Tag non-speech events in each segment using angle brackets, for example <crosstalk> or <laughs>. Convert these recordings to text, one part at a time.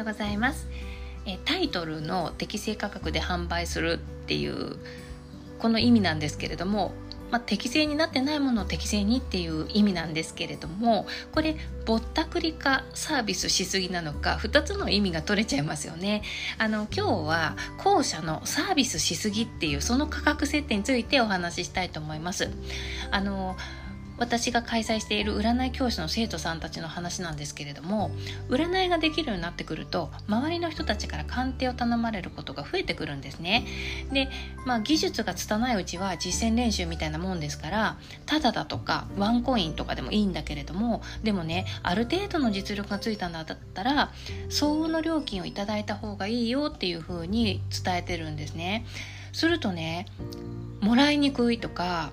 ようございます。えタイトルの適正価格で販売するっていうこの意味なんですけれどもまあ、適正になってないものを適正にっていう意味なんですけれどもこれぼったくりかサービスしすぎなのか2つの意味が取れちゃいますよね。あの今日は後者のサービスしすぎっていうその価格設定についてお話ししたいと思います。あの私が開催している占い教室の生徒さんたちの話なんですけれども占いができるようになってくると周りの人たちから鑑定を頼まれることが増えてくるんですね。で、まあ、技術が拙いうちは実践練習みたいなもんですからただだとかワンコインとかでもいいんだけれどもでもねある程度の実力がついたんだったら相応の料金をいただいた方がいいよっていうふうに伝えてるんですね。するとねもらいにくいとか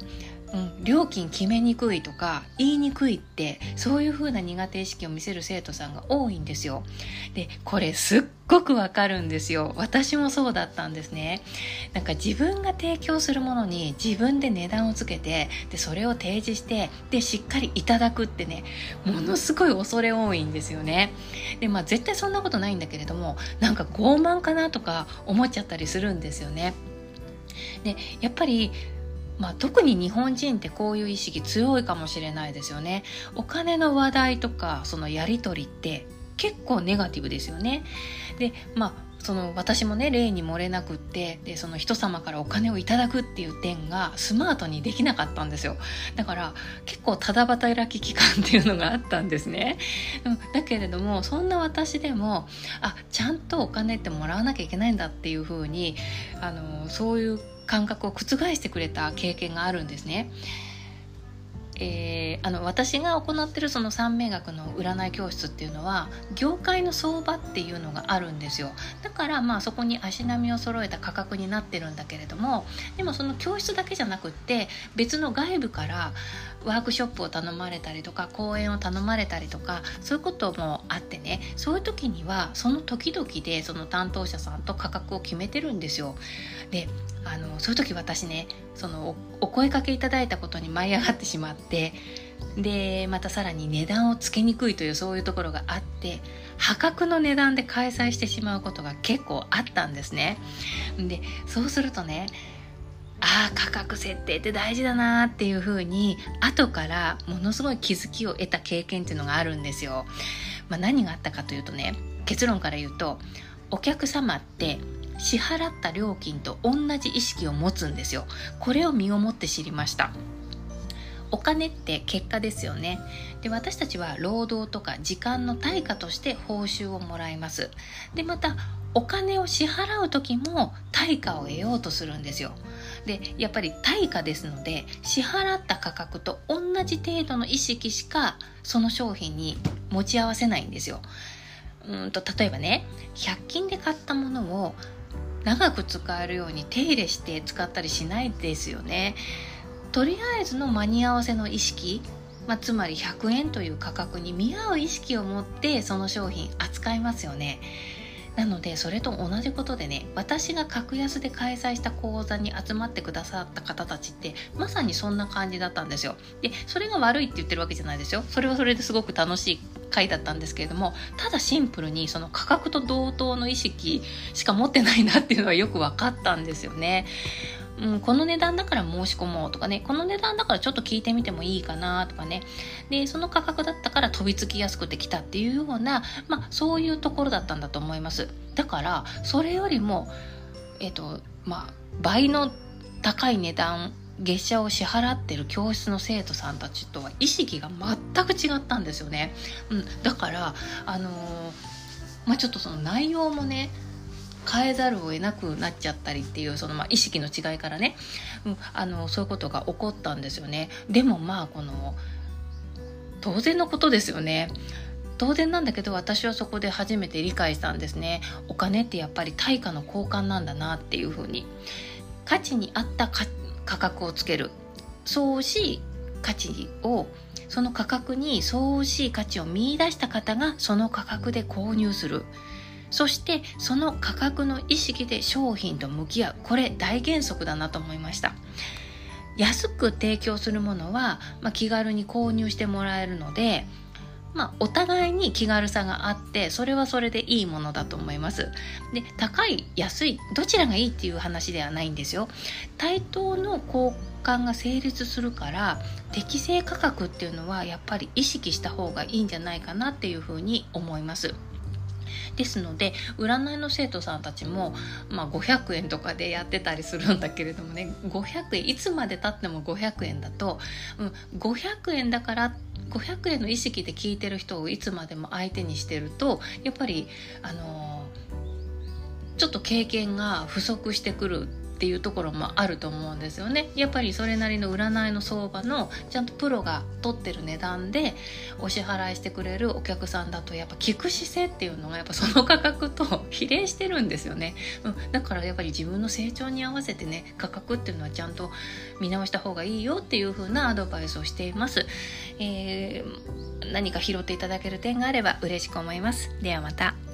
うん、料金決めにくいとか言いにくいってそういう風な苦手意識を見せる生徒さんが多いんですよ。でこれすっごくわかるんですよ。私もそうだったんですね。なんか自分が提供するものに自分で値段をつけてでそれを提示してでしっかりいただくってねものすごい恐れ多いんですよね。でまあ絶対そんなことないんだけれどもなんか傲慢かなとか思っちゃったりするんですよね。でやっぱりまあ、特に日本人ってこういう意識強いかもしれないですよね。お金の話題とかそのやり取りって結構ネガティブですよね。でまあその私もね例に漏れなくってでその人様からお金をいただくっていう点がスマートにできなかったんですよだから結構ただ働き期間っていうのがあったんですねだけれどもそんな私でもあちゃんとお金ってもらわなきゃいけないんだっていうふうにあのそういう感覚を覆してくれた経験があるんですね。えー、あの私が行ってるその三名学の占い教室っていうのは業界の相場っていうのがあるんですよだからまあそこに足並みを揃えた価格になってるんだけれどもでもその教室だけじゃなくって別の外部からワークショップを頼まれたりとか講演を頼まれたりとかそういうこともあってねそういう時にはその時々でその担当者さんと価格を決めてるんですよであのそういう時私ねそのお声かけいただいたことに舞い上がってしまってでまたさらに値段をつけにくいというそういうところがあって破格の値段で開催してしまうことが結構あったんですね。でそうするとねああ価格設定って大事だなっていうふうに後からものすごい気づきを得た経験っていうのがあるんですよ、まあ、何があったかというとね結論から言うとお客様って支払った料金と同じ意識を持つんですよ。これを身をもって知りました。お金って結果ですよね。で私たちは労働とか時間の対価として報酬をもらいます。でまたお金を支払う時も対価を得ようとするんですよ。でやっぱり対価ですので支払った価格と同じ程度の意識しかその商品に持ち合わせないんですよ。うんと例えばね100均で買ったものを長く使えるように手入れして使ったりしないですよね。とりあえずの間に合わせの意識まあ、つまり100円という価格に見合う意識を持ってその商品扱いますよね。なのでそれと同じことでね私が格安で開催した講座に集まってくださった方たちってまさにそんな感じだったんですよ。でそれが悪いって言ってるわけじゃないですよ。それはそれですごく楽しい回だったんですけれどもただシンプルにその価格と同等の意識しか持ってないなっていうのはよく分かったんですよね。うん、この値段だから申し込もうとかね、この値段だからちょっと聞いてみてもいいかなとかね、で、その価格だったから飛びつきやすくてきたっていうような、まあ、そういうところだったんだと思います。だから、それよりも、えっ、と、まあ、倍の高い値段月謝を支払ってる教室の生徒さんたちとは意識が全く違ったんですよね。うん、だからあのー、まあ、ちょっとその内容もね変えざるを得なくなっちゃったりっていうそのまあ意識の違いからね、うん、あのそういうことが起こったんですよね。でもまあこの当然のことですよね。当然なんだけど私はそこで初めて理解したんですね。お金ってやっぱり対価の交換なんだなっていうふうに。価値に合った価格をつける。そう惜しい価値をその価格にそう惜しい価値を見出した方がその価格で購入する。そしてその価格の意識で商品と向き合う。これ大原則だなと思いました。安く提供するものは、まあ、気軽に購入してもらえるのでまあ、お互いに気軽さがあってそれはそれでいいものだと思います。で高い安いどちらがいいっていう話ではないんですよ。対等の交換が成立するから適正価格っていうのはやっぱり意識した方がいいんじゃないかなっていうふうに思います。ですので占いの生徒さんたちも、まあ、500円とかでやってたりするんだけれどもね500円いつまでたっても500円だと、うん、500円だから500円の意識で聞いてる人をいつまでも相手にしてるとやっぱりあのー、ちょっと経験が不足してくるっていうところもあると思うんですよね。やっぱりそれなりの占いの相場のちゃんとプロが取ってる値段でお支払いしてくれるお客さんだとやっぱ聞く姿勢っていうのがやっぱその価格と <laughs> 比例してるんですよね、うん、だからやっぱり自分の成長に合わせてね価格っていうのはちゃんと見直した方がいいよっていう風なアドバイスをしています、えー、何か拾っていただける点があれば嬉しく思います。ではまた。